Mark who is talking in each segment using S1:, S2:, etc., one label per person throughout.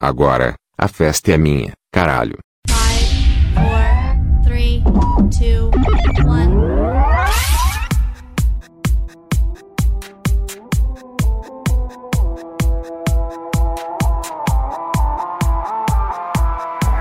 S1: Agora, a festa é minha, caralho.
S2: Five, four, three, two.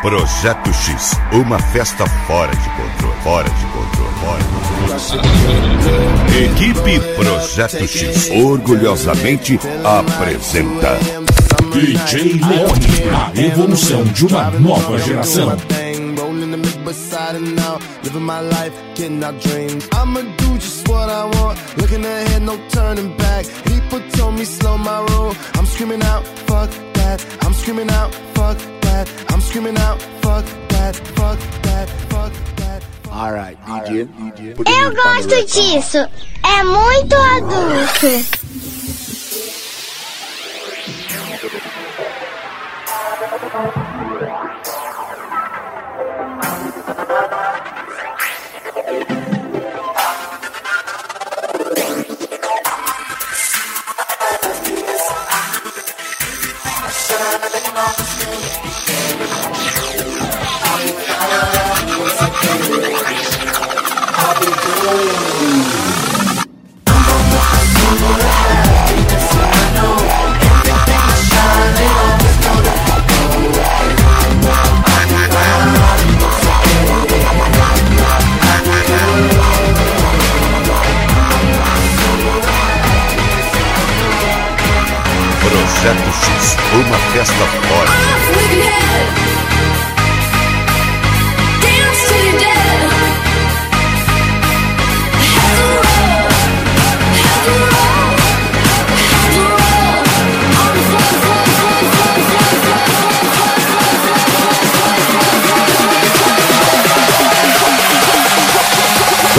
S3: Projeto X, uma festa fora de controle, fora de controle, fora de controle. Equipe Projeto X orgulhosamente apresenta
S4: DJ Leone, a evolução de uma nova geração.
S5: Beside and now, living my life, getting our dreams. I'ma do just what I want, looking ahead, no turning back. People told me slow my roll. I'm screaming out, fuck that. I'm screaming out, fuck that. I'm screaming out, fuck that, fuck that, fuck that.
S6: Alright, DJ. DJ.
S7: Eu gosto disso. É muito adulto.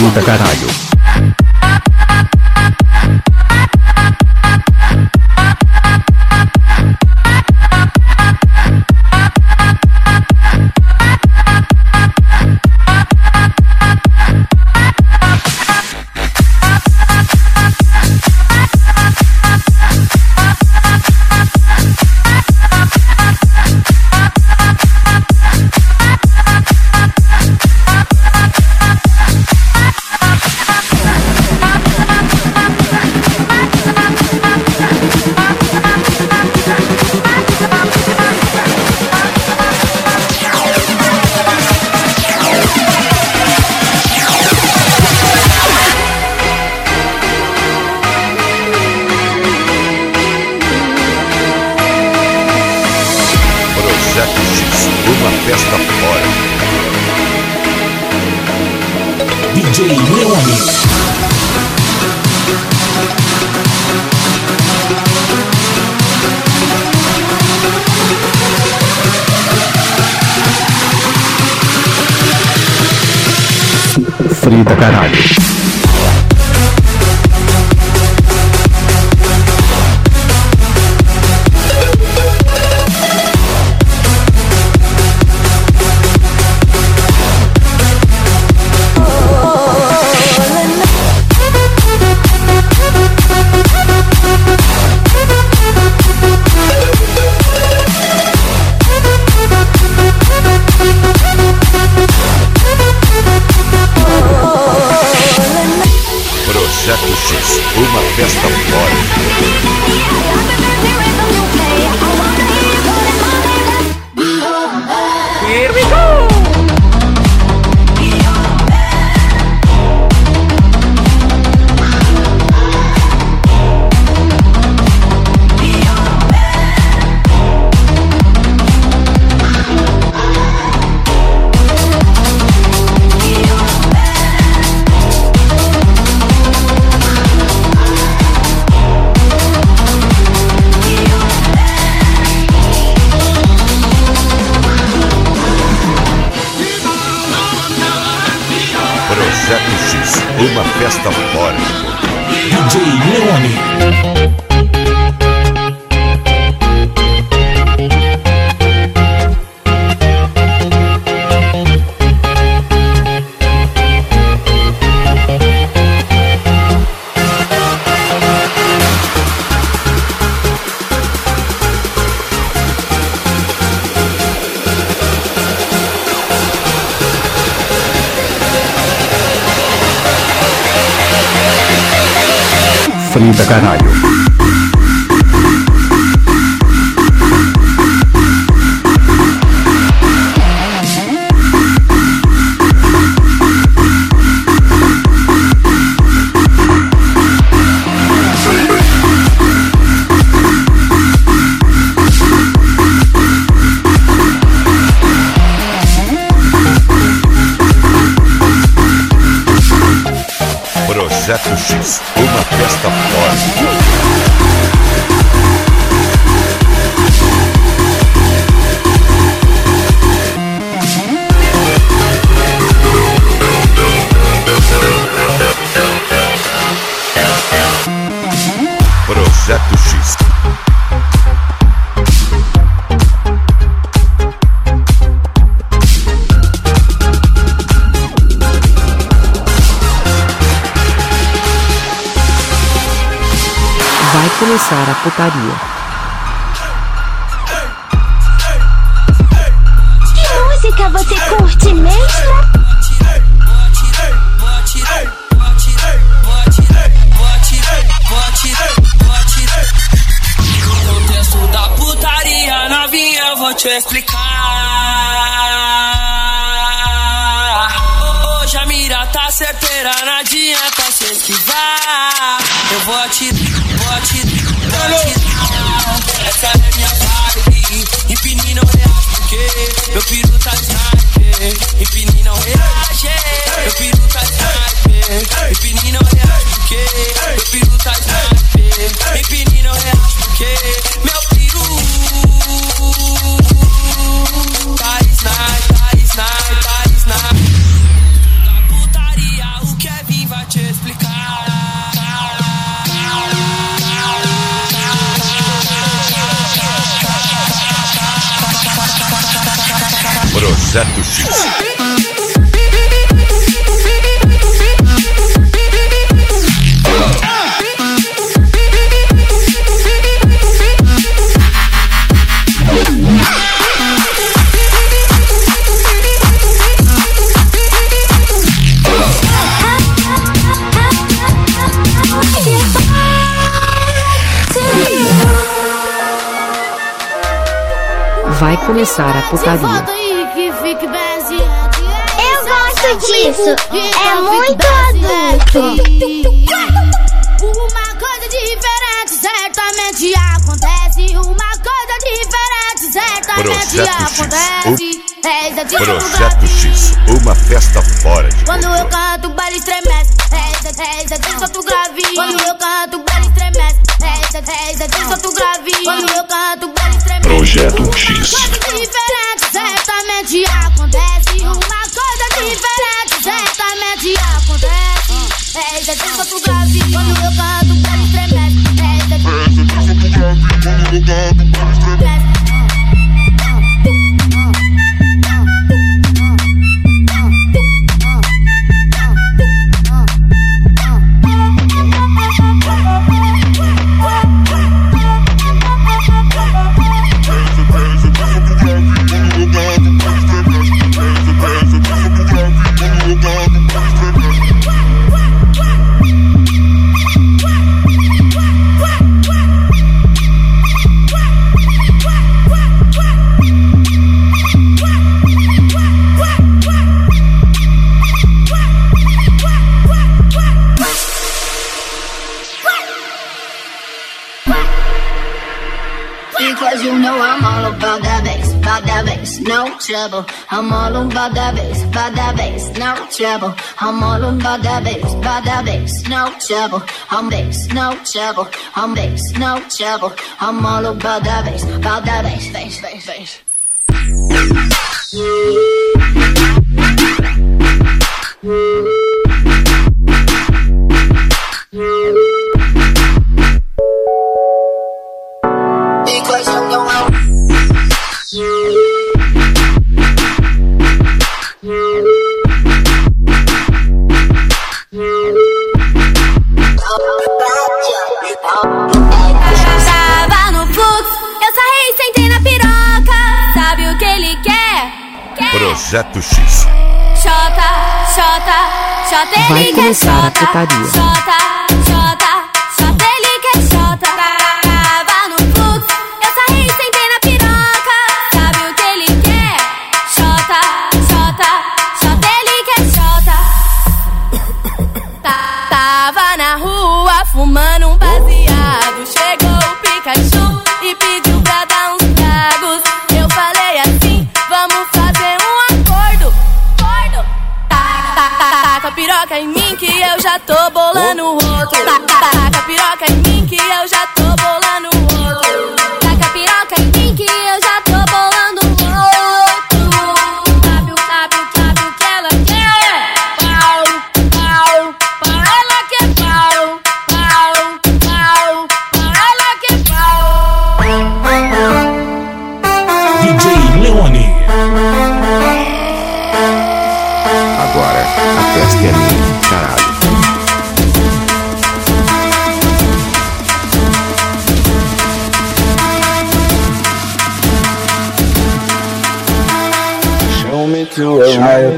S1: Puta caralho. Frita caralho.
S3: Projeto X, uma festa fora. Uma
S8: Takaraji. Começar a putaria.
S7: Que música você curte mesmo?
S9: contexto da putaria novinha eu vou te explicar. Hoje a mira tá certeira, não adianta se esquivar. Eu vou atirar, vou atirar, vou atirar.
S3: Projeto X.
S8: Vai começar a putaria.
S7: Eu gosto disso. É muito adulto.
S2: Uma coisa diferente certamente acontece. Uma coisa diferente certamente acontece. Dica do
S3: Projeto
S2: Gabi.
S3: X, uma festa fora de
S2: Quando eu canto, o baile estremece. Eis a, eis a dica, solta o grave.
S10: You know I'm all about that bass, about that bass, no trouble. I'm all about that bass, about that bass, no trouble. I'm all about that bass, about that bass, no trouble. I'm bass, no trouble. I'm bass, no trouble. I'm all about that bass, about that bass, bass, bass, bass.
S2: Xota,
S8: Vai
S2: ele quer
S8: começar
S2: xota, xota,
S11: piroca em mim que eu já tô bolando outro.
S12: Taca, taca piroca em mim que eu já tô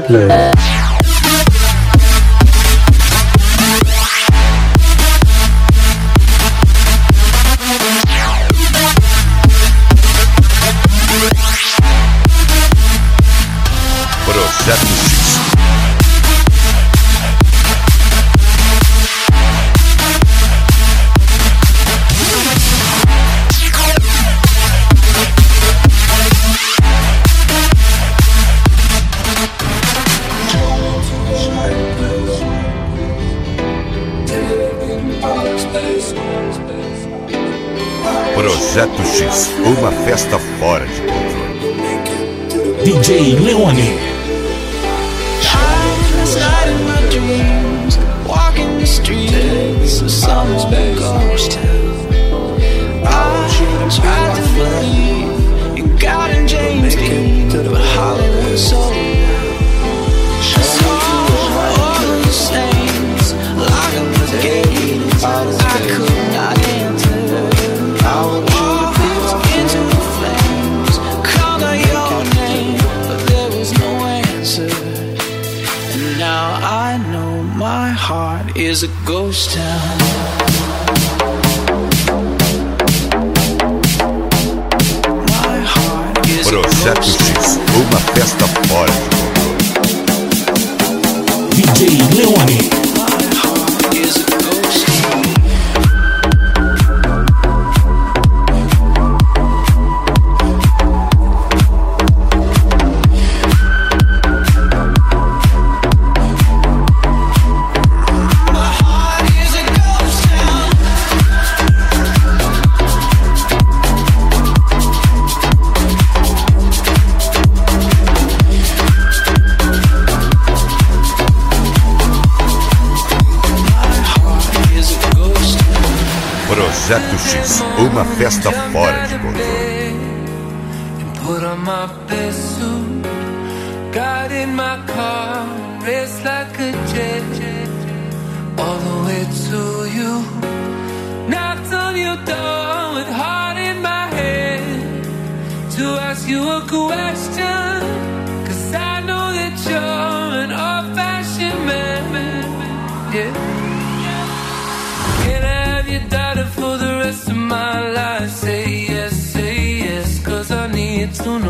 S13: a
S14: higher place.
S3: Projeto X. uma festa fora de controle.
S4: DJ Leone.
S15: Last night in my dreams, walking the streets of some ghost town. I tried to believe in God and James Dean, but Hollywood sold
S3: Projeto X, uma festa fora de controle.
S16: Put on my best suit, got in my car, raced like a jet, all the way to you. Knocked on your door with heart in my head to ask you a question.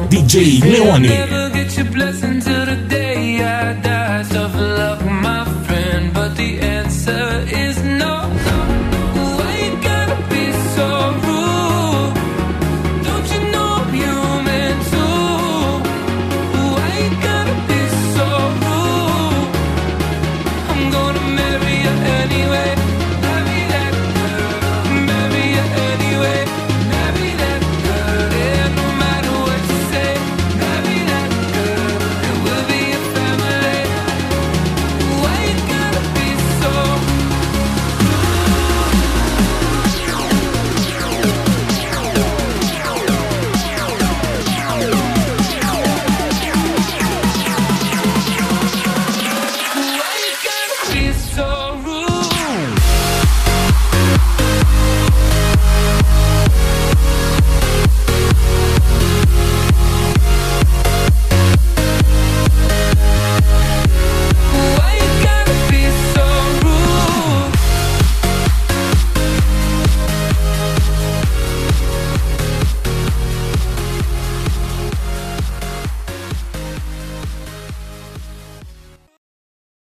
S4: DJ Leone.